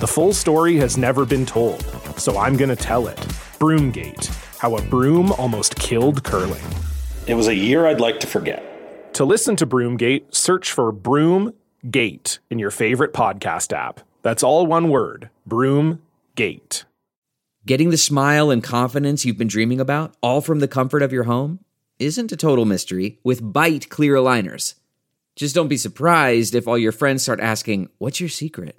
The full story has never been told, so I'm going to tell it. Broomgate How a Broom Almost Killed Curling. It was a year I'd like to forget. To listen to Broomgate, search for Broomgate in your favorite podcast app. That's all one word Broomgate. Getting the smile and confidence you've been dreaming about, all from the comfort of your home, isn't a total mystery with Byte Clear Aligners. Just don't be surprised if all your friends start asking, What's your secret?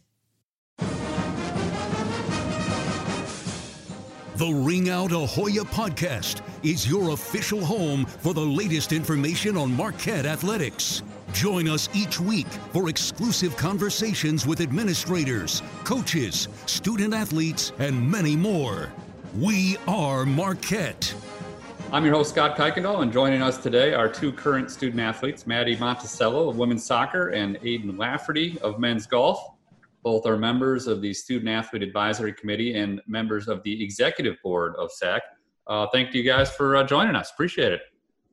The Ring Out Ahoya podcast is your official home for the latest information on Marquette athletics. Join us each week for exclusive conversations with administrators, coaches, student athletes, and many more. We are Marquette. I'm your host, Scott Kuykendall, and joining us today are two current student athletes, Maddie Monticello of women's soccer and Aidan Lafferty of men's golf. Both are members of the Student Athlete Advisory Committee and members of the Executive Board of SAAC. Uh, thank you guys for uh, joining us. Appreciate it.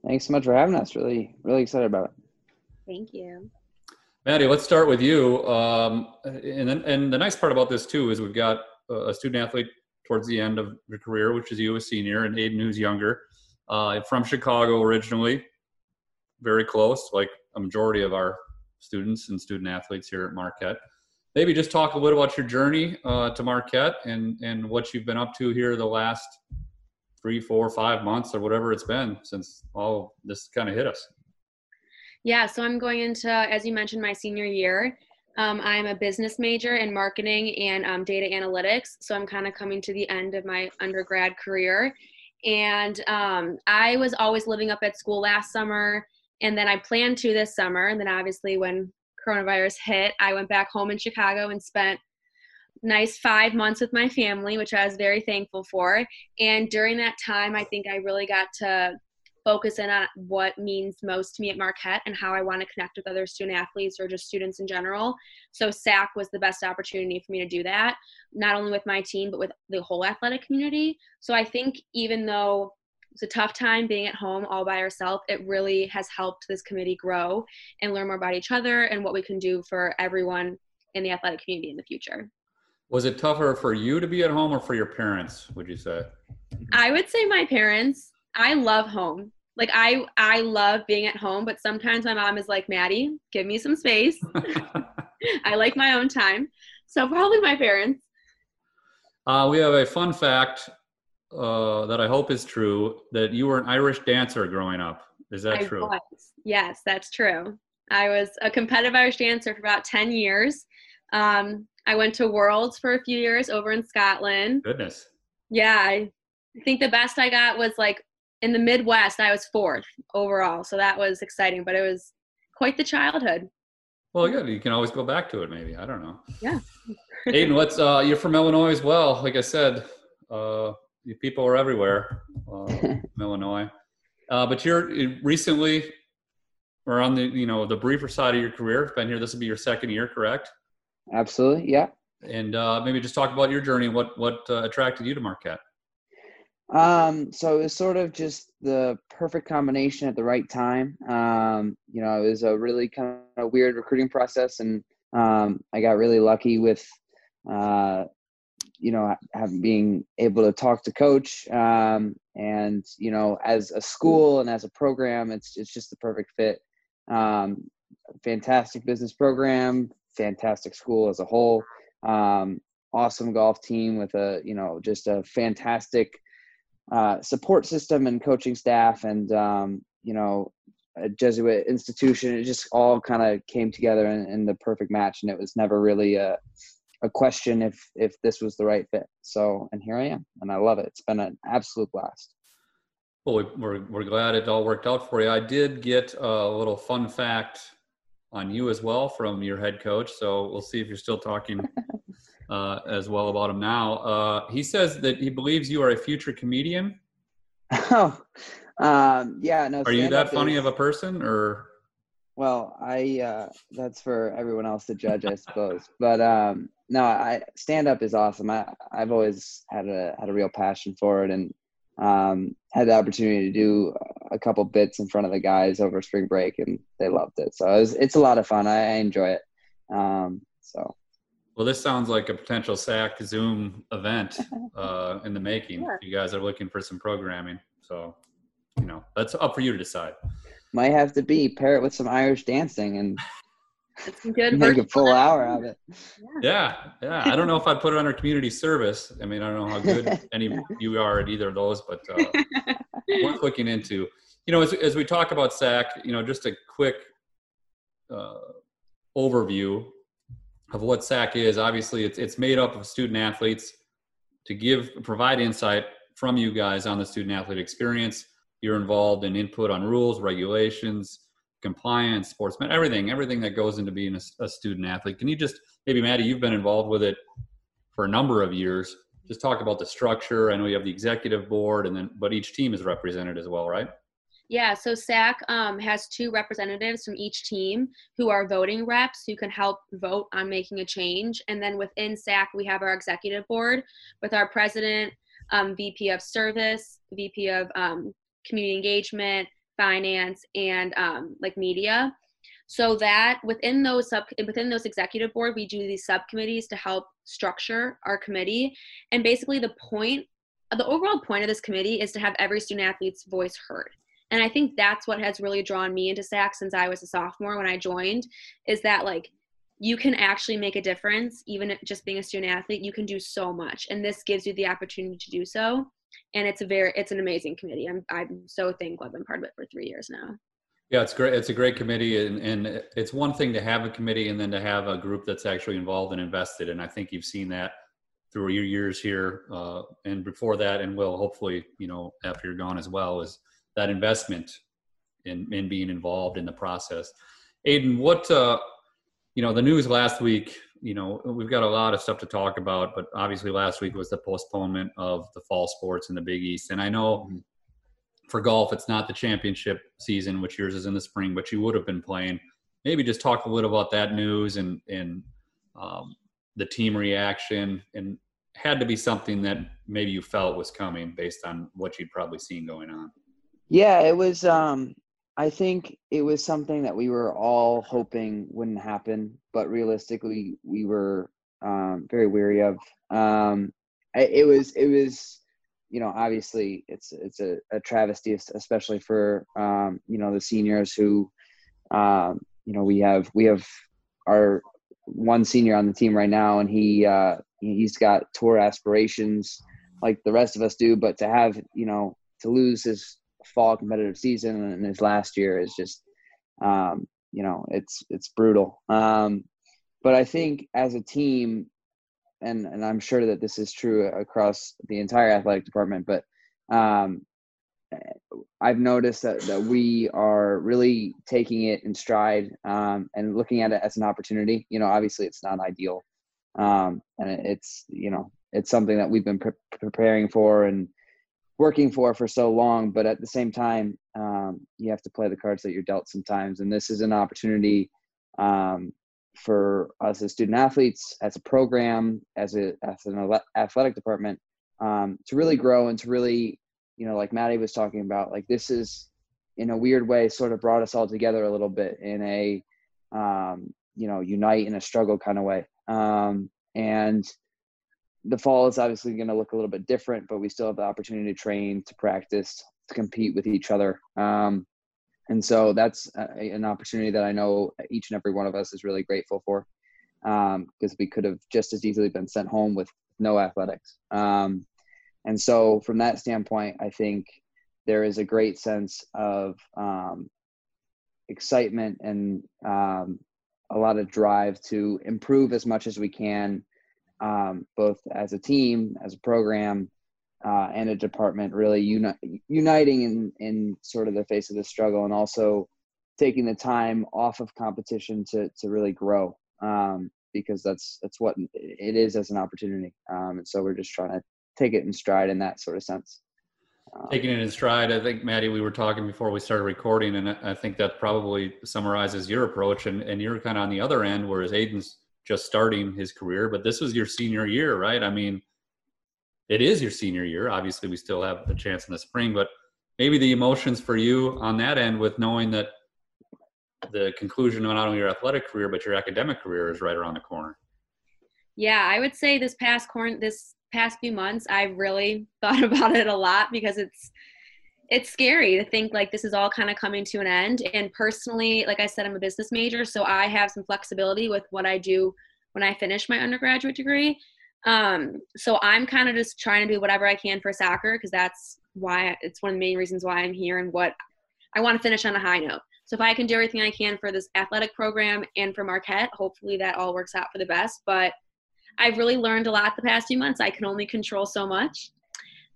Thanks so much for having us. Really, really excited about it. Thank you. Maddie, let's start with you. Um, and, and the nice part about this, too, is we've got a student athlete towards the end of your career, which is you, a senior, and Aidan, who's younger, uh, from Chicago originally, very close, like a majority of our students and student athletes here at Marquette maybe just talk a little about your journey uh, to Marquette and and what you've been up to here the last three, four, five months or whatever it's been since all this kind of hit us. Yeah, so I'm going into, as you mentioned, my senior year. Um, I'm a business major in marketing and um, data analytics. So I'm kind of coming to the end of my undergrad career. And um, I was always living up at school last summer. And then I planned to this summer. And then obviously, when coronavirus hit, I went back home in Chicago and spent nice five months with my family, which I was very thankful for. And during that time, I think I really got to focus in on what means most to me at Marquette and how I want to connect with other student athletes or just students in general. So SAAC was the best opportunity for me to do that, not only with my team, but with the whole athletic community. So I think even though it's a tough time being at home all by ourselves. It really has helped this committee grow and learn more about each other and what we can do for everyone in the athletic community in the future. Was it tougher for you to be at home or for your parents, would you say? I would say my parents. I love home. Like I I love being at home, but sometimes my mom is like, "Maddie, give me some space." I like my own time. So probably my parents. Uh, we have a fun fact uh, that I hope is true that you were an Irish dancer growing up. Is that I true? Was. Yes, that's true. I was a competitive Irish dancer for about 10 years. Um, I went to Worlds for a few years over in Scotland. Goodness. Yeah, I think the best I got was like in the Midwest, I was fourth overall. So that was exciting, but it was quite the childhood. Well, good. You can always go back to it, maybe. I don't know. Yeah. Aidan, what's uh, you're from Illinois as well. Like I said, uh, people are everywhere, uh, in Illinois. Uh, but you're recently, or on the you know the briefer side of your career, been here. This will be your second year, correct? Absolutely, yeah. And uh, maybe just talk about your journey. What what uh, attracted you to Marquette? Um, so it was sort of just the perfect combination at the right time. Um, you know, it was a really kind of weird recruiting process, and um, I got really lucky with, uh, you know, having being able to talk to coach, um, and you know, as a school and as a program, it's it's just the perfect fit. Um, fantastic business program, fantastic school as a whole. Um, awesome golf team with a you know just a fantastic uh, support system and coaching staff and um, you know a Jesuit institution. It just all kind of came together in, in, the perfect match, and it was never really a a question if if this was the right fit. So, and here I am, and I love it. It's been an absolute blast. Well, we're we're glad it all worked out for you. I did get a little fun fact on you as well from your head coach. So we'll see if you're still talking uh, as well about him now. Uh, he says that he believes you are a future comedian. Oh, um, yeah. No. Are you that funny is, of a person, or? Well, I uh, that's for everyone else to judge, I suppose. But um, no, I stand up is awesome. I I've always had a had a real passion for it, and um, had the opportunity to do a couple bits in front of the guys over spring break, and they loved it. So it was, it's a lot of fun. I, I enjoy it. Um, so well, this sounds like a potential SAAC Zoom event uh, in the making. Yeah. You guys are looking for some programming, so you know that's up for you to decide. Might have to be pair it with some Irish dancing and good make a full hour of it. Yeah. yeah, yeah. I don't know if I'd put it under community service. I mean, I don't know how good any you are at either of those, but uh, worth looking into. You know, as as we talk about SAAC, you know, just a quick uh, overview of what SAAC is. Obviously, it's it's made up of student athletes to give provide insight from you guys on the student athlete experience. You're involved in input on rules, regulations, compliance, sportsman, everything, everything that goes into being a, a student athlete. Can you just maybe, Maddie, you've been involved with it for a number of years. Just talk about the structure. I know you have the executive board, and then but each team is represented as well, right? Yeah, so SAAC um, has two representatives from each team who are voting reps who can help vote on making a change. And then within SAAC, we have our executive board with our president, um, VP of service, VP of um, community engagement, finance, and um, like media. So that within those sub within those executive board, we do these subcommittees to help structure our committee. And basically, the point, the overall point of this committee is to have every student athlete's voice heard. And I think that's what has really drawn me into SAAC since I was a sophomore when I joined is that like you can actually make a difference even just being a student athlete you can do so much and this gives you the opportunity to do so and it's a very it's an amazing committee. I'm i'm so thankful. I've been part of it for three years now. Yeah it's great. It's a great committee and, and it's one thing to have a committee and then to have a group that's actually involved and invested and i think you've seen that through your years here uh, and before that and will hopefully you know after you're gone as well is that investment in, in being involved in the process. Aidan, what, uh, you know, the news last week, you know, we've got a lot of stuff to talk about, but obviously last week was the postponement of the fall sports in the Big East. And I know mm-hmm. for golf, it's not the championship season, which yours is in the spring, but you would have been playing. Maybe just talk a little about that news and, and um, the team reaction and had to be something that maybe you felt was coming based on what you'd probably seen going on. Yeah, it was. Um, I think it was something that we were all hoping wouldn't happen, but realistically, we were um, very weary of. Um, it was. It was. You know, obviously, it's it's a, a travesty, especially for um, you know the seniors who, um, you know, we have we have our one senior on the team right now, and he uh, he's got tour aspirations like the rest of us do. But to have you know to lose his fall competitive season and his last year is just um, you know it's it's brutal. Um, but I think as a team, and and I'm sure that this is true across the entire athletic department, but um, I've noticed that, that we are really taking it in stride um, and looking at it as an opportunity. You know, obviously it's not ideal, um, and it's you know it's something that we've been pre- preparing for and working for for so long. But at the same time, um, you have to play the cards that you're dealt sometimes, and this is an opportunity um, for us as student athletes, as a program, as a as an athletic department, um, to really grow and to really you know, like Maddie was talking about, like this is in a weird way sort of brought us all together a little bit in a, um, you know, unite in a struggle kind of way. Um, and the fall is obviously going to look a little bit different, but we still have the opportunity to train, to practice, to compete with each other. Um, and so that's a, an opportunity that I know each and every one of us is really grateful for because um, we could have just as easily been sent home with no athletics. Um, and so, from that standpoint, I think there is a great sense of um, excitement and um, a lot of drive to improve as much as we can, um, both as a team, as a program, uh, and a department, really uni- uniting in, in sort of the face of the struggle and also taking the time off of competition to, to really grow um, because that's that's what it is as an opportunity. Um, and so we're just trying to take it in stride in that sort of sense. Um, Taking it in stride, I think Maddie, we were talking before we started recording, and I think that probably summarizes your approach. And, and you're kind of on the other end, whereas Aidan's just starting his career, but this was your senior year, right? I mean, it is your senior year. Obviously, we still have a chance in the spring, but maybe the emotions for you on that end with knowing that the conclusion of not only your athletic career but your academic career is right around the corner. Yeah, I would say this past corn this past few months I've really thought about it a lot because it's it's scary to think like this is all kind of coming to an end and personally like I said I'm a business major so I have some flexibility with what I do when I finish my undergraduate degree um so I'm kind of just trying to do whatever I can for soccer because that's why it's one of the main reasons why I'm here and what I want to finish on a high note so if I can do everything I can for this athletic program and for Marquette hopefully that all works out for the best but I've really learned a lot the past few months. I can only control so much.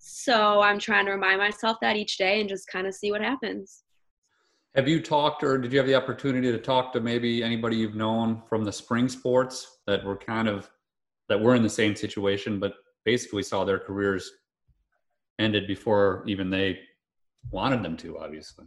So I'm trying to remind myself that each day and just kind of see what happens. Have you talked or did you have the opportunity to talk to maybe anybody you've known from the spring sports that were kind of that were in the same situation but basically saw their careers ended before even they wanted them to obviously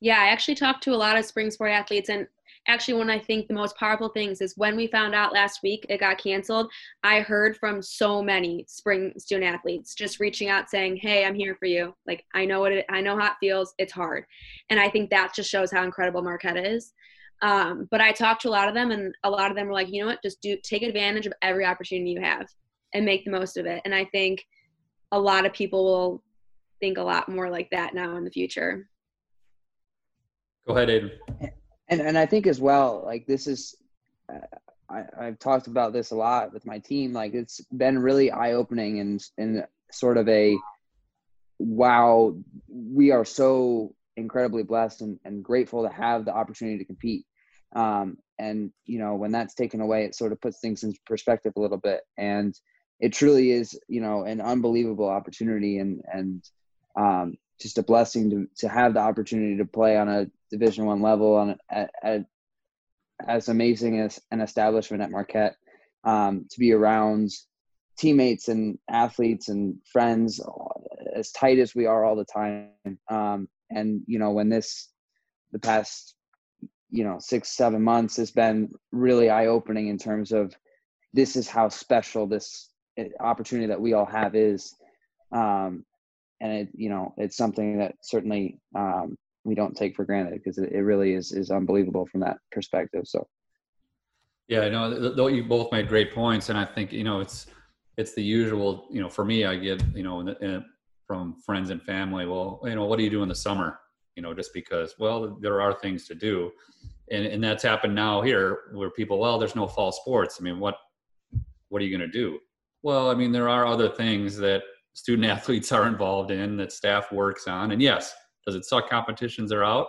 yeah i actually talked to a lot of spring sport athletes and actually one i think the most powerful things is when we found out last week it got canceled i heard from so many spring student athletes just reaching out saying hey i'm here for you. Like i know what it i know how it feels. It's hard. And i think that just shows how incredible marquette is. Um, but i talked to a lot of them and a lot of them were like you know what? Just do take advantage of every opportunity you have and make the most of it. And i think a lot of people will think a lot more like that now in the future. Go ahead aidan and and I think as well, like this is, uh, I, I've talked about this a lot with my team. Like it's been really eye opening and and sort of a, wow, we are so incredibly blessed and, and grateful to have the opportunity to compete. Um, and you know when that's taken away, it sort of puts things in perspective a little bit. And it truly is, you know, an unbelievable opportunity and and um, just a blessing to to have the opportunity to play on a Division One level on as amazing as an establishment at Marquette. Um, to be around teammates and athletes and friends as tight as we are all the time. Um, and you know when this the past you know six seven months has been really eye opening in terms of this is how special this eh, opportunity that we all have is um, and it you know it's something that certainly um, we don't take for granted because it, it really is is unbelievable from that perspective. So. Yeah, I know. Though you both made great points, and I think you know it's it's the usual. You know, for me, I get you know in, in, from friends and family. Well, you know, what do you do in the summer? You know, just because. Well, there are things to do, and and that's happened now here where people well there's no fall sports i mean what what are you going to do well i mean there are other things that student athletes are involved in that staff works on. And yes does it suck competitions are out?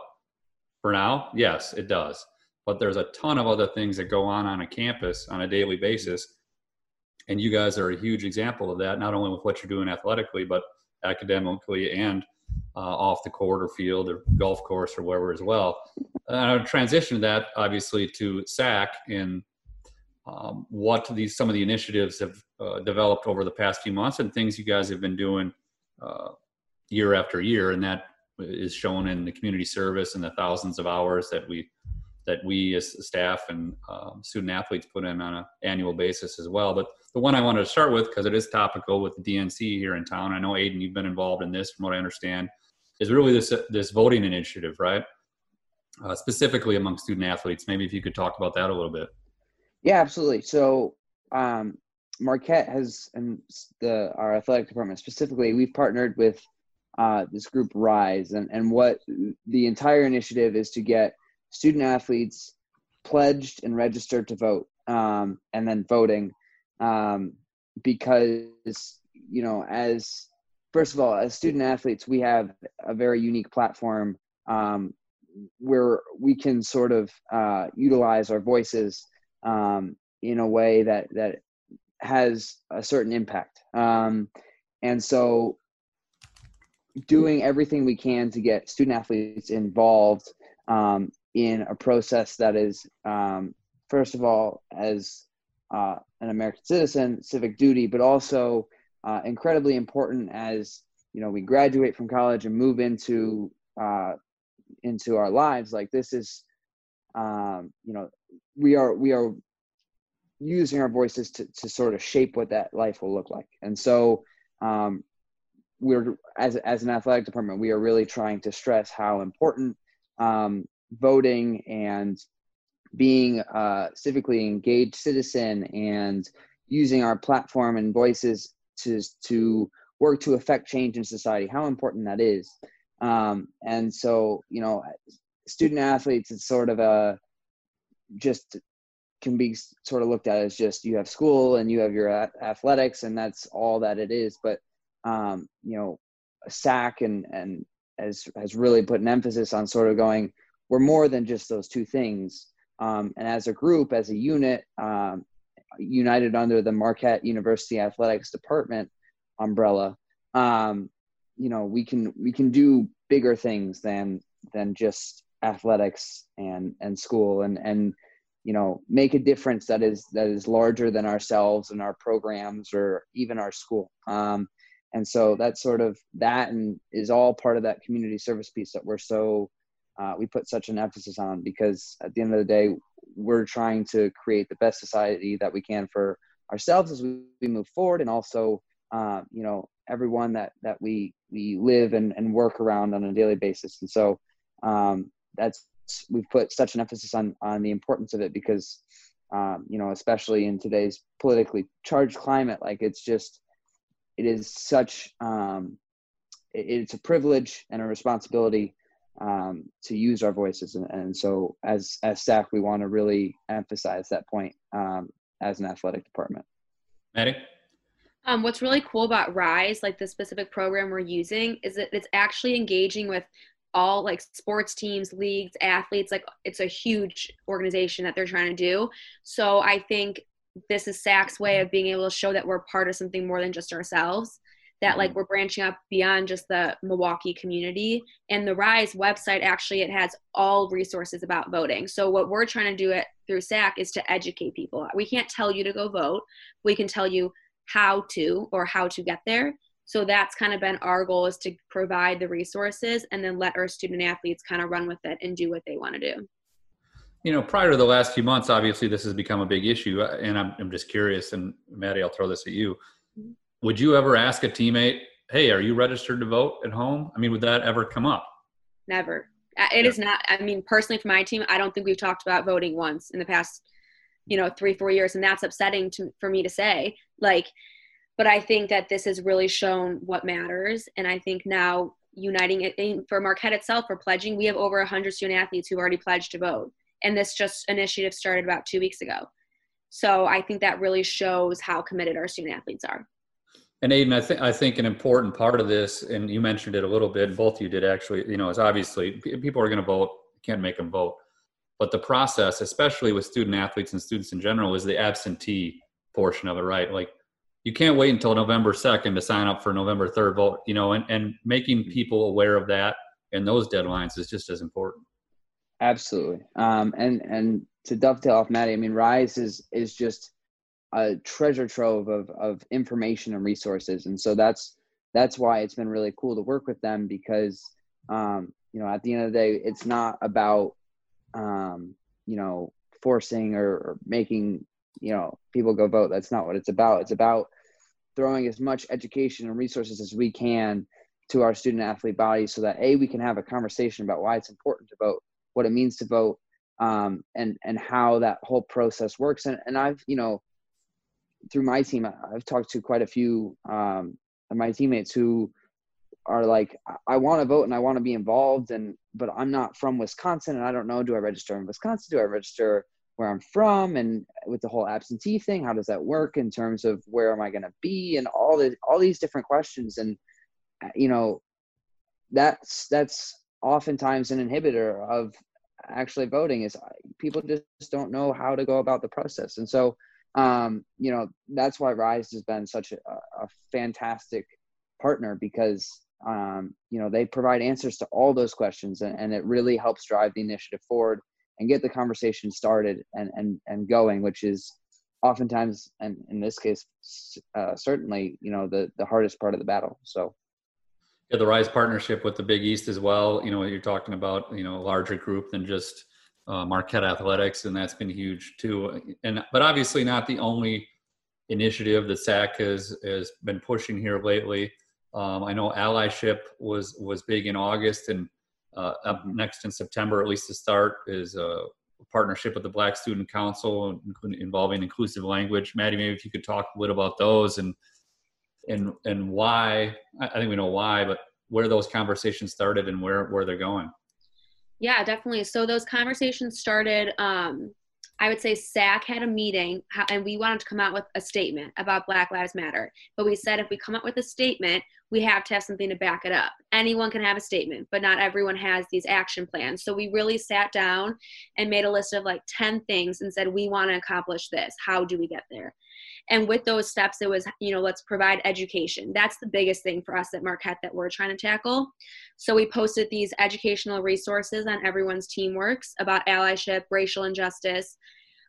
For now yes it does. But there's a ton of other things that go on on a campus on a daily basis. And you guys are a huge example of that not only with what you're doing athletically but academically and uh, off the court or field or golf course or wherever as well. And I would transition that obviously to SAAC and um, what these some of the initiatives have uh, developed over the past few months and things you guys have been doing uh, year after year, and that is shown in the community service and the thousands of hours that we that we as staff and um, student athletes put in on an annual basis as well. But the one I wanted to start with, because it is topical with the DNC here in town, I know Aidan, you've been involved in this from what I understand, is really this this voting initiative, right? Uh, specifically among student athletes. Maybe if you could talk about that a little bit. Yeah, absolutely. So um, Marquette has, and the our athletic department specifically, we've partnered with uh, this group Rise, and and what the entire initiative is to get student athletes pledged and registered to vote, um, and then voting, um, because you know as first of all, as student athletes, we have a very unique platform um, where we can sort of uh, utilize our voices um, in a way that that has a certain impact. Um, and so, doing everything we can to get student athletes involved um, in a process that is, um, first of all, as uh, an American citizen, civic duty, but also uh, incredibly important as you know we graduate from college and move into uh, into our lives like this is um, you know we are we are using our voices to, to sort of shape what that life will look like. And so um, we're as as an athletic department we are really trying to stress how important um, voting and being a civically engaged citizen and using our platform and voices to to work to affect change in society how important that is. Um, and so you know student athletes it's sort of a just can be sort of looked at as just you have school and you have your athletics and that's all that it is. But um, you know saac and and has has really put an emphasis on sort of going we're more than just those two things. Um, and as a group as a unit um, united under the Marquette University Athletics Department umbrella, um, you know, we can we can do bigger things than than just athletics and and school and and you know make a difference that is that is larger than ourselves and our programs or even our school. Um, and so that's sort of that and is all part of that community service piece that we're so uh, we put such an emphasis on because at the end of the day we're trying to create the best society that we can for ourselves as we, move forward and also uh, you know everyone that that we we live and, and work around on a daily basis. And so um, that's we've put such an emphasis on on the importance of it because um, you know especially in today's politically charged climate like it's just it is such um, it, it's a privilege and a responsibility um, to use our voices. And, and, so as, as staff we want to really emphasize that point um, as an athletic department. Maddie? Um, what's really cool about Rise, like the specific program we're using, is that it's actually engaging with all like sports teams, leagues, athletes. Like it's a huge organization that they're trying to do. So I think this is SAAC's way of being able to show that we're part of something more than just ourselves that like mm-hmm. we're branching up beyond just the Milwaukee community. And the Rise website actually it has all resources about voting. So what we're trying to do it through SAAC is to educate people. We can't tell you to go vote. We can tell you how to or how to get there. So that's kind of been our goal is to provide the resources and then let our student athletes kind of run with it and do what they want to do. You know, prior to the last few months, obviously this has become a big issue, and I'm, I'm just curious. And Maddie, I'll throw this at you would you ever ask a teammate, "Hey, are you registered to vote at home?" I mean, would that ever come up? Never. Uh, it yeah. is not. I mean, personally, for my team, I don't think we've talked about voting once in the past, you know, three four years, and that's upsetting to for me to say. Like, but I think that this has really shown what matters, and I think now uniting it for Marquette itself for pledging, we have over 100 student athletes who've already pledged to vote And this just initiative started about two weeks ago. So I think that really shows how committed our student athletes are. And Aidan, I think I think an important part of this, and you mentioned it a little bit, both you did actually. You know, is obviously people are going to vote. Can't make them vote, but the process, especially with student athletes and students in general, is the absentee portion of it, right? Like you can't wait until November 2nd to sign up for November 3rd vote, you know, and, and making mm-hmm. people aware of that and those deadlines is just as important. Absolutely. Um, and, and to dovetail off Maddie, I mean, Rise is, is just a treasure trove of, of information and resources. And so that's, that's why it's been really cool to work with them because, um, you know, at the end of the day, it's not about, um, you know, forcing or, or making, you know, people go vote. That's not what it's about. It's about throwing as much education and resources as we can to our student athlete body so that a we can have a conversation about why it's important to vote what it means to vote um, and and how that whole process works and, and i've you know through my team i've talked to quite a few um, of my teammates who are like i want to vote and i want to be involved and but i'm not from wisconsin and i don't know do i register in wisconsin do i register where i'm from and with the whole absentee thing how does that work in terms of where am i going to be and all the all these different questions. And you know that's that's oftentimes an inhibitor of actually voting is people just don't know how to go about the process. And so um, you know that's why rise has been such a, a fantastic partner because um, you know they provide answers to all those questions and, and, it really helps drive the initiative forward and get the conversation started and and, and going which is oftentimes and in this case uh, certainly you know the the hardest part of the battle so yeah, the Rise partnership with the Big East as well. You know, you're talking about you know a larger group than just uh, Marquette athletics, and that's been huge too. And but obviously not the only initiative that SAAC has has been pushing here lately. Um, I know allyship was was big in August, and uh, up next in September, at least to start, is a partnership with the Black Student Council involving inclusive language. Maddie, maybe if you could talk a little about those and and and why i think we know why but where those conversations started and where where they're going. Yeah definitely. So those conversations started um I would say SAAC had a meeting and we wanted to come out with a statement about Black Lives Matter. But we said if we come up with a statement, we have to have something to back it up. Anyone can have a statement, but not everyone has these action plans. So we really sat down and made a list of like 10 things and said, we want to accomplish this. How do we get there? And with those steps, it was, you know, let's provide education. That's the biggest thing for us at Marquette that we're trying to tackle. So we posted these educational resources on everyone's teamworks about allyship, racial injustice,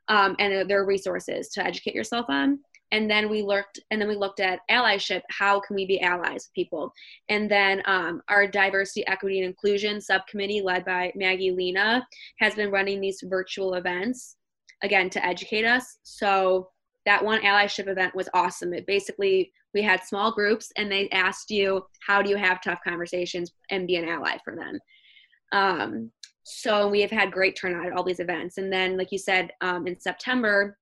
um, and their resources to educate yourself on and then we looked and then we looked at allyship how can we be allies with people and then um, our diversity equity and inclusion subcommittee led by maggie lena has been running these virtual events again to educate us so that one allyship event was awesome. It basically we had small groups and they asked you how do you have tough conversations and be an ally for them. Um, so we have had great turnout at all these events. And then, like you said, um, in September,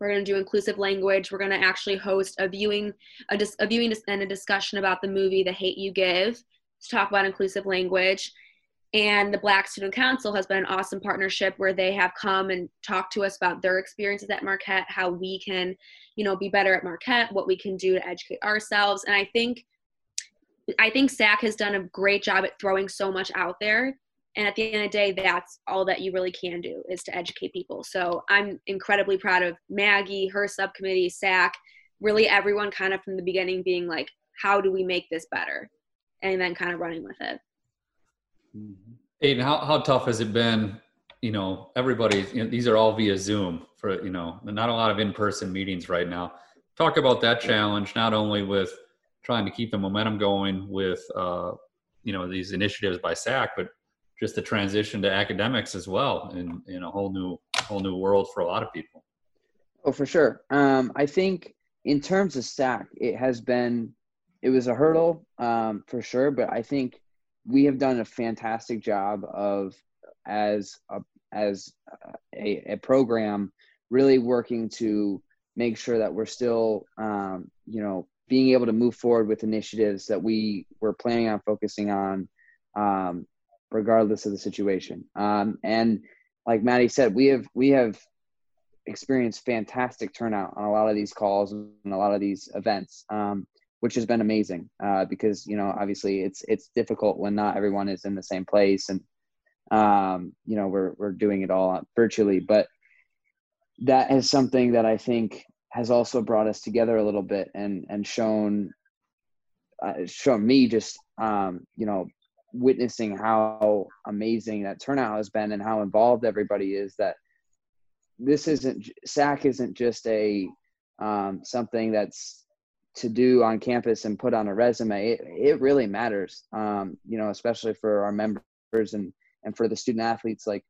we're going to do inclusive language. We're going to actually host a viewing, a, dis- a viewing and a discussion about the movie The Hate You Give to talk about inclusive language. And the Black Student Council has been an awesome partnership where they have come and talked to us about their experiences at Marquette, how we can, you know, be better at Marquette, what we can do to educate ourselves. And I think I think SAAC has done a great job at throwing so much out there. And at the end of the day, that's all that you really can do is to educate people. So I'm incredibly proud of Maggie, her subcommittee, SAC, really everyone kind of from the beginning being like, how do we make this better? And then kind of running with it. Mm-hmm. Aidan, how, how tough has it been? You know, everybody, you know, these are all via Zoom for, you know, not a lot of in person meetings right now. Talk about that challenge, not only with trying to keep the momentum going with, uh, you know, these initiatives by SAAC, but just the transition to academics as well in, in a whole new, whole new world for a lot of people. Oh, for sure. Um, I think in terms of SAAC, it has been, it was a hurdle um, for sure, but I think we have done a fantastic job of as a, as a, a program really working to make sure that we're still um, you know being able to move forward with initiatives that we were planning on focusing on um, regardless of the situation. Um, and like Maddie said, we have we have experienced fantastic turnout on a lot of these calls and a lot of these events, um, which has been amazing. Uh, because you know, obviously, it's it's difficult when not everyone is in the same place, and um, you know, we're we're doing it all virtually. But that is something that I think has also brought us together a little bit and and shown uh, shown me just um, you know witnessing how amazing that turnout has been and how involved everybody is that this isn't SAAC isn't just a um, something that's to do on campus and put on a resume. It, it really matters, um, you know, especially for our members and and for the student athletes, like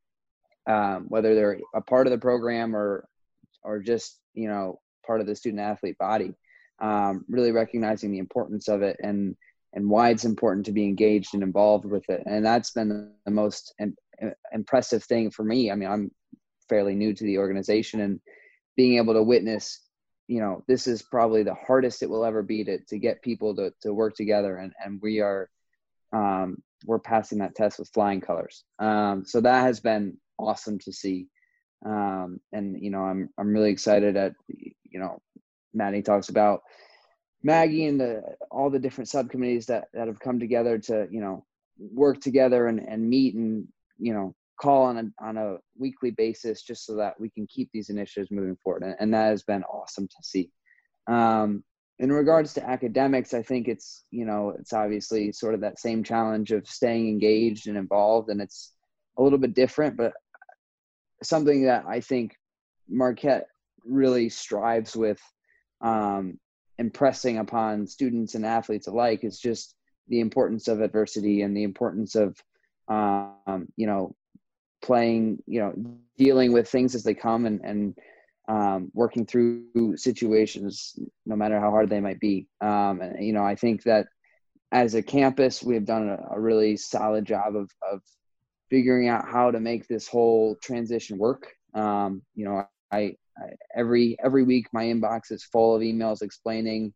um, whether they're a part of the program or or just you know part of the student athlete body. Um, really recognizing the importance of it and and why it's important to be engaged and involved with it. And that's been the most impressive thing for me. I mean, I'm fairly new to the organization and being able to witness, you know, this is probably the hardest it will ever be to, to get people to, to work together. And, and we are, um, we're passing that test with flying colors. Um, so that has been awesome to see. Um, and, you know, I'm, I'm really excited at, you know, Maddie talks about, Maggie and the, all the different subcommittees that, that have come together to, you know, work together and, and meet and, you know, call on a, on a weekly basis just so that we can keep these initiatives moving forward. And, and that has been awesome to see. Um, in regards to academics, I think it's, you know, it's obviously sort of that same challenge of staying engaged and involved. And it's a little bit different, but something that I think Marquette really strives with um, impressing upon students and athletes alike is just the importance of adversity and the importance of um, you know playing you know dealing with things as they come and and um, working through situations no matter how hard they might be. Um, and you know i think that as a campus we have done a, a really solid job of of figuring out how to make this whole transition work. Um, you know I, every every week my inbox is full of emails explaining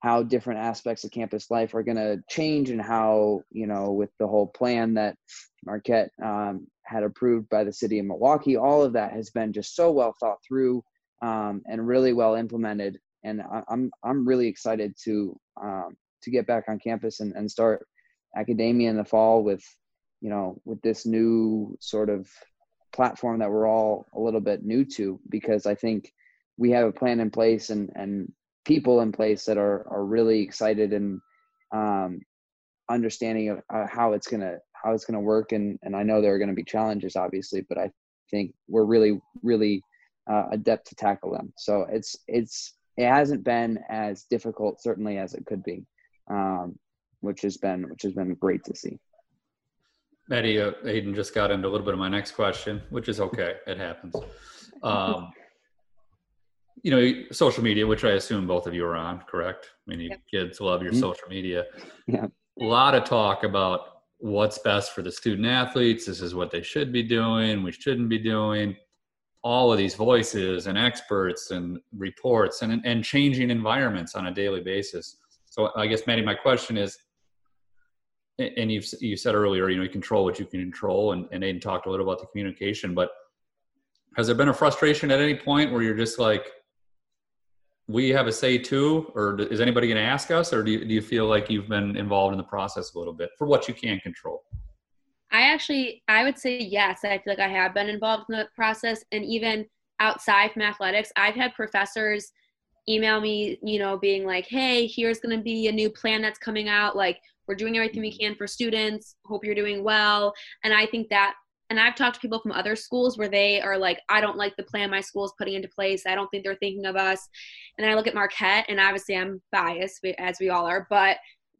how different aspects of campus life are going to change and how you know with the whole plan that marquette um, had approved by the city of milwaukee. All of that has been just so well thought through um, and really well implemented. And I, i'm i'm really excited to um, to get back on campus and, and start academia in the fall with you know with this new sort of platform that we're all a little bit new to because I think we have a plan in place and and people in place that are are really excited and um, understanding of uh, how it's gonna how it's gonna work and and I know there are gonna be challenges obviously but I think we're really really uh, adept to tackle them so it's it's it hasn't been as difficult certainly as it could be um, which has been which has been great to see Maddie, uh, Aidan just got into a little bit of my next question, which is okay. It happens. Um, you know, social media, which I assume both of you are on, correct? I mean, you yep. kids love your mm-hmm. social media. Yeah. A lot of talk about what's best for the student athletes. This is what they should be doing. We shouldn't be doing. All of these voices and experts and reports and and changing environments on a daily basis. So I guess, Maddie, my question is and you've you said earlier, you know, you control what you can control, and, and Aidan talked a little about the communication. But has there been a frustration at any point where you're just like, we have a say too, or is anybody going to ask us, or do you, do you feel like you've been involved in the process a little bit for what you can control? I actually, I would say yes. I feel like I have been involved in the process, and even outside from athletics, I've had professors email me, you know, being like, "Hey, here's going to be a new plan that's coming out. Like, we're doing everything we can for students. Hope you're doing well. And I think that, and I've talked to people from other schools where they are like, I don't like the plan my school is putting into place. I don't think they're thinking of us. And I look at Marquette, and obviously I'm biased, as we all are, but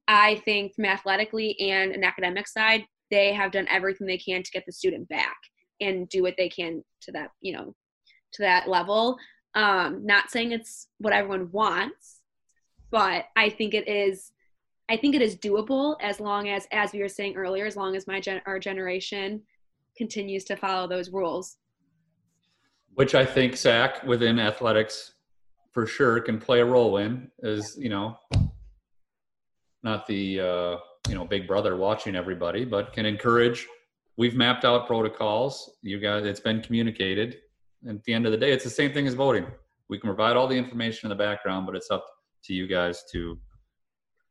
I think from athletically and an academic side, they have done everything they can to get the student back and do what they can to that, you know, to that level. Um, not saying it's what everyone wants, but I think it is I think it is doable as long as, as we were saying earlier, as long as my gen- our generation continues to follow those rules. Which I think SAAC within athletics for sure can play a role in is, you know, not the, uh, you know, big brother watching everybody, but can encourage we've mapped out protocols. You guys, it's been communicated. And at the end of the day, it's the same thing as voting. We can provide all the information in the background, but it's up to you guys to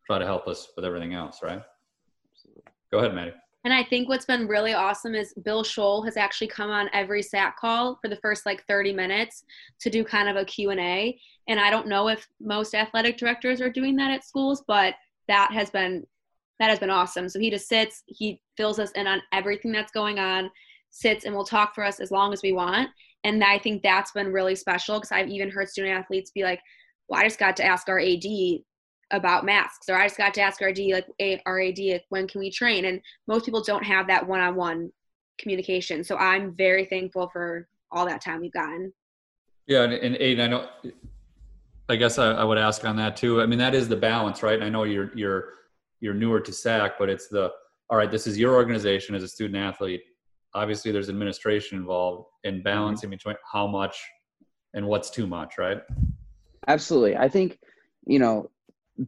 try to help us with everything else, right? Go ahead, Maddie. And I think what's been really awesome is Bill Scholl has actually come on every SAAC call for the first like 30 minutes to do kind of a Q&A. And I don't know if most athletic directors are doing that at schools, but that has been that has been awesome. So he just sits, he fills us in on everything that's going on, sits and will talk for us as long as we want. And I think that's been really special because I've even heard student athletes be like, well, I just got to ask our AD about masks or i just got to ask our d like our ad like, when can we train? And most people don't have that one-on-one communication. So i'm very thankful for all that time we've gotten. Yeah and, and aidan i know i guess I, I, would ask on that too. I mean that is the balance right? And i know you're you're you're newer to saac but it's the all right this is your organization as a student athlete. Obviously there's administration involved in balancing mm-hmm. between how much and what's too much right? Absolutely. I think you know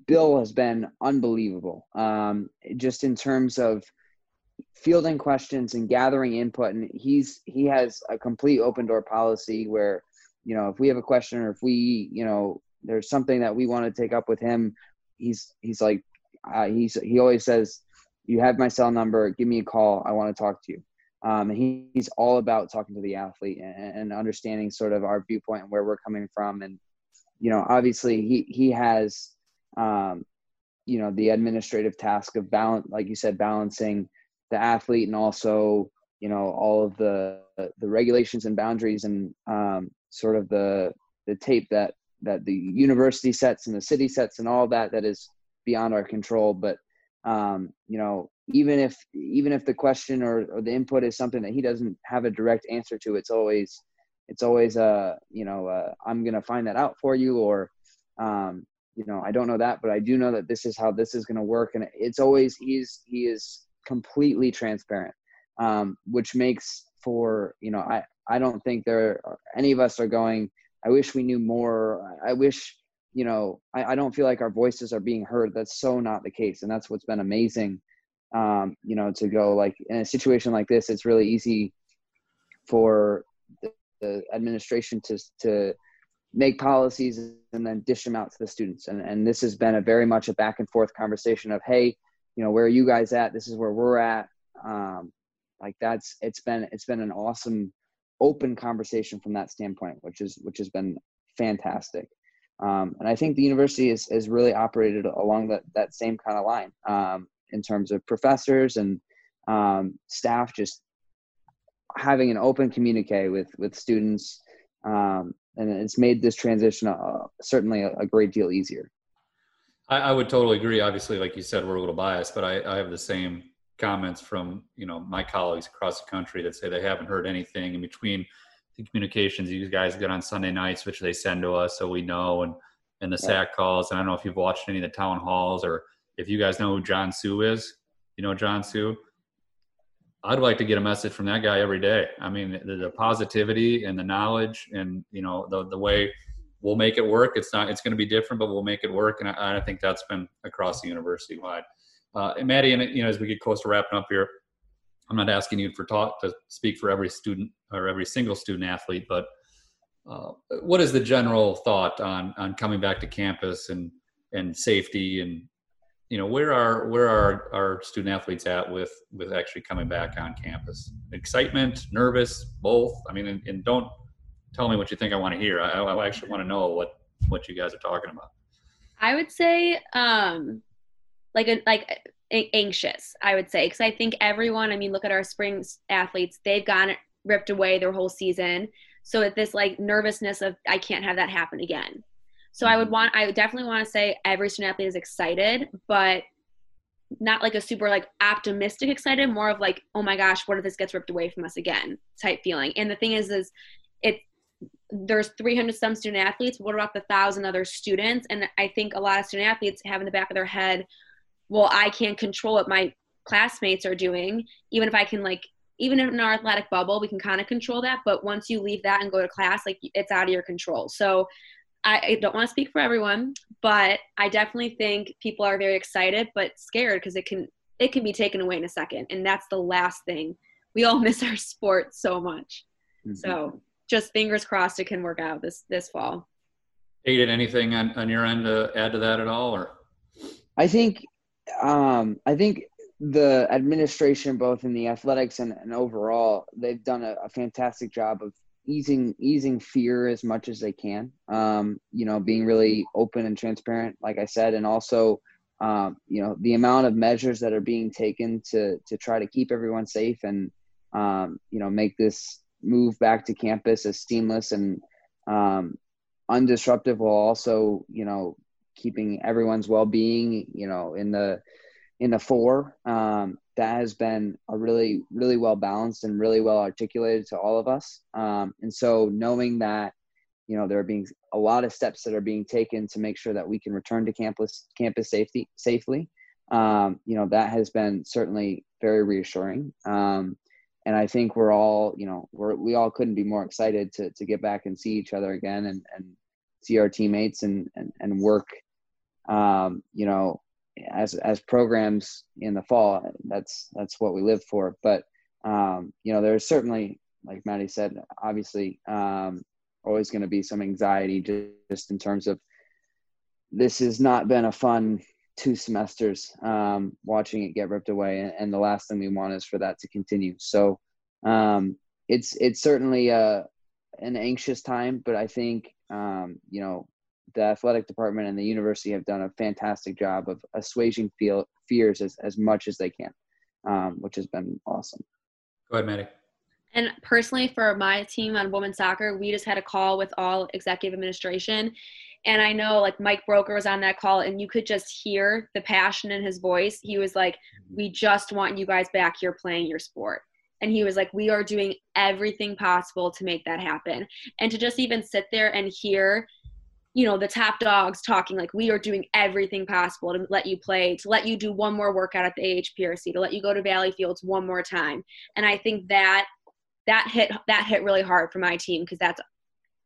Bill has been unbelievable, um, just in terms of fielding questions and gathering input. And he's he has a complete open door policy where, you know, if we have a question or if we, you know, there's something that we want to take up with him, he's he's like, uh, he's he always says, "You have my cell number. Give me a call. I want to talk to you." Um, and he, he's all about talking to the athlete and, and understanding sort of our viewpoint and where we're coming from. And you know, obviously he he has um, you know the administrative task of balance like you said balancing the athlete and also you know all of the the regulations and boundaries and um, sort of the the tape that that the university sets and the city sets and all that that is beyond our control. But um, you know even if even if the question or, or the input is something that he doesn't have a direct answer to it's always it's always uh you know uh, i'm gonna find that out for you or um, you know, I don't know that, but I do know that this is how this is going to work. And it's always, he's, he is completely transparent, um, which makes for, you know, I, I don't think there are, any of us are going, I wish we knew more. I wish, you know, I, I don't feel like our voices are being heard. That's so not the case. And that's what's been amazing. Um, you know, to go like in a situation like this, it's really easy for the, the administration to, to, make policies and then dish them out to the students. And, and this has been a very much a back and forth conversation of, hey, you know, where are you guys at? This is where we're at. Um, like that's it's been it's been an awesome open conversation from that standpoint, which is which has been fantastic. Um, and I think the university is is really operated along that that same kind of line um, in terms of professors and um, staff just having an open communique with with students um, and it's made this transition uh, certainly a, a, great deal easier. I, I, would totally agree. Obviously, like you said, we're a little biased, but I, I, have the same comments from you know my colleagues across the country that say they haven't heard anything in between the communications you guys get on Sunday nights, which they send to us so we know, and and the SAAC calls. And I don't know if you've watched any of the town halls or if you guys know who John Sue is. You know John Sue I'd like to get a message from that guy every day. I mean, the, the positivity and the knowledge, and you know, the the way we'll make it work. It's not. It's going to be different, but we'll make it work. And I, I think that's been across the university wide. Uh, and Maddie, and you know, as we get close to wrapping up here, I'm not asking you for talk to speak for every student or every single student athlete, but uh, what is the general thought on on coming back to campus and and safety and you know where are where are our student athletes at with with actually coming back on campus? Excitement nervous both? I mean and, and don't tell me what you think i want to hear. I, I actually want to know what what you guys are talking about. I would say um like a, like anxious i would say because i think everyone i mean look at our spring athletes they've gone ripped away their whole season. So at this like nervousness of i can't have that happen again so I would mm-hmm. want, I would definitely want to say every student athlete is excited, but not like a super like optimistic excited, more of like, oh my gosh, what if this gets ripped away from us again type feeling. And the thing is, is it there's 300 some student athletes. What about the thousand other students? And I think a lot of student athletes have in the back of their head, well, I can't control what my classmates are doing, even if I can like even in our athletic bubble, we can kind of control that. But once you leave that and go to class, like it's out of your control. So I, I don't want to speak for everyone, but I definitely think people are very excited but scared because it can it can be taken away in a second, and that's the last thing we all miss our sport so much. Mm-hmm. So just fingers crossed it can work out this this fall. Aidan, anything on, on your end to add to that at all, or? I think, um, I think the administration, both in the athletics and, and overall, they've done a, a, fantastic job of easing easing fear as much as they can. Um, you know, being really open and transparent, like I said, and also, um, you know, the amount of measures that are being taken to to try to keep everyone safe and um, you know make this move back to campus as seamless and um, undisruptive while also you know keeping everyone's well-being you know in the in the four. Um, that has been a really really well balanced and really well articulated to all of us. Um, and so knowing that you know there are being a lot of steps that are being taken to make sure that we can return to campus campus safety safely um, you know that has been certainly very reassuring. Um, and I think we're all, you know, we're, we all couldn't be more excited to, to get back and see each other again and, and see our teammates and, and, and work, um, you know, as, as programs in the fall, that's, that's what we live for. But, um, you know, there's certainly, like Maddie said, obviously, um, always going to be some anxiety just, just in terms of this has not been a fun two semesters um, watching it get ripped away, and, and, the last thing we want is for that to continue. So um, it's it's certainly a, uh, an anxious time, but I think um, you know the athletic department and the university have done a fantastic job of assuaging feel, fears as, as much as they can, um, which has been awesome. Go ahead, Maddie. And personally, for my team on women's soccer, we just had a call with all executive administration, and I know like Mike Broeker was on that call and you could just hear the passion in his voice. He was like, We just want you guys back here playing your sport. And he was like, We are doing everything possible to make that happen. And to just even sit there and hear, you know, the top dogs talking like, We are doing everything possible to let you play, to let you do one more workout at the AHPRC, to let you go to Valley Fields one more time. And I think that that hit that hit really hard for my team because that's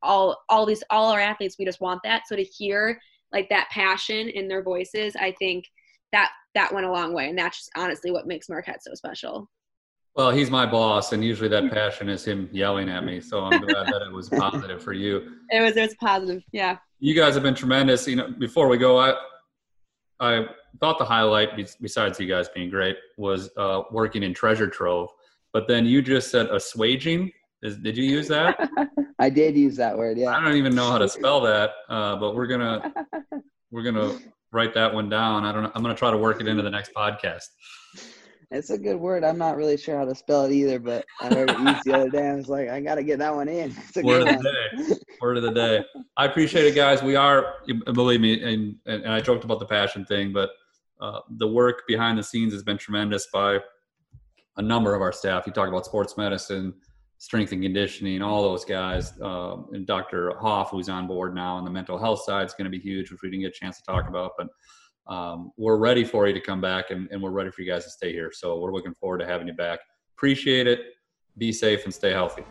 all all these all our athletes we just want that. So to hear like that passion in their voices i think that that went a long way and that's just honestly what makes marquette so special. Well he's my boss and usually that passion is him yelling at me so i'm glad that it was positive for you. It was it was positive yeah you guys have been tremendous you know before we go i i thought the highlight besides you guys being great was uh, working in treasure trove but then you just said assuaging is, did you use that? I did use that word. Yeah. I don't even know how to spell that, uh, but we're gonna we're gonna write that one down. I don't. know. I'm gonna try to work it into the next podcast. It's a good word. I'm not really sure how to spell it either, but I heard it used the other day. I was like, I got to get that one in. Word of the day. Word of the day. I appreciate it, guys. We are, believe me, and and, I joked about the passion thing, but uh, the work behind the scenes has been tremendous by a number of our staff. You talk about sports medicine, strength and conditioning, all those guys. Um, and Dr. Hoff, who's on board now on the mental health side, is going to be huge, which we didn't get a chance to talk about. But um, we're ready for you to come back and, and, we're ready for you guys to stay here. So we're looking forward to having you back. Appreciate it. Be safe and stay healthy.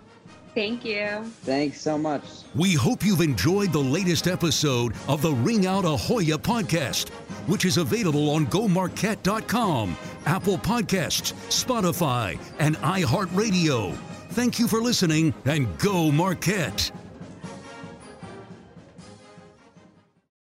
Thank you. Thanks so much. We hope you've enjoyed the latest episode of the Ring Out Ahoya podcast, which is available on gomarquette.com, Apple Podcasts, Spotify, and iHeartRadio. Thank you for listening and go Marquette.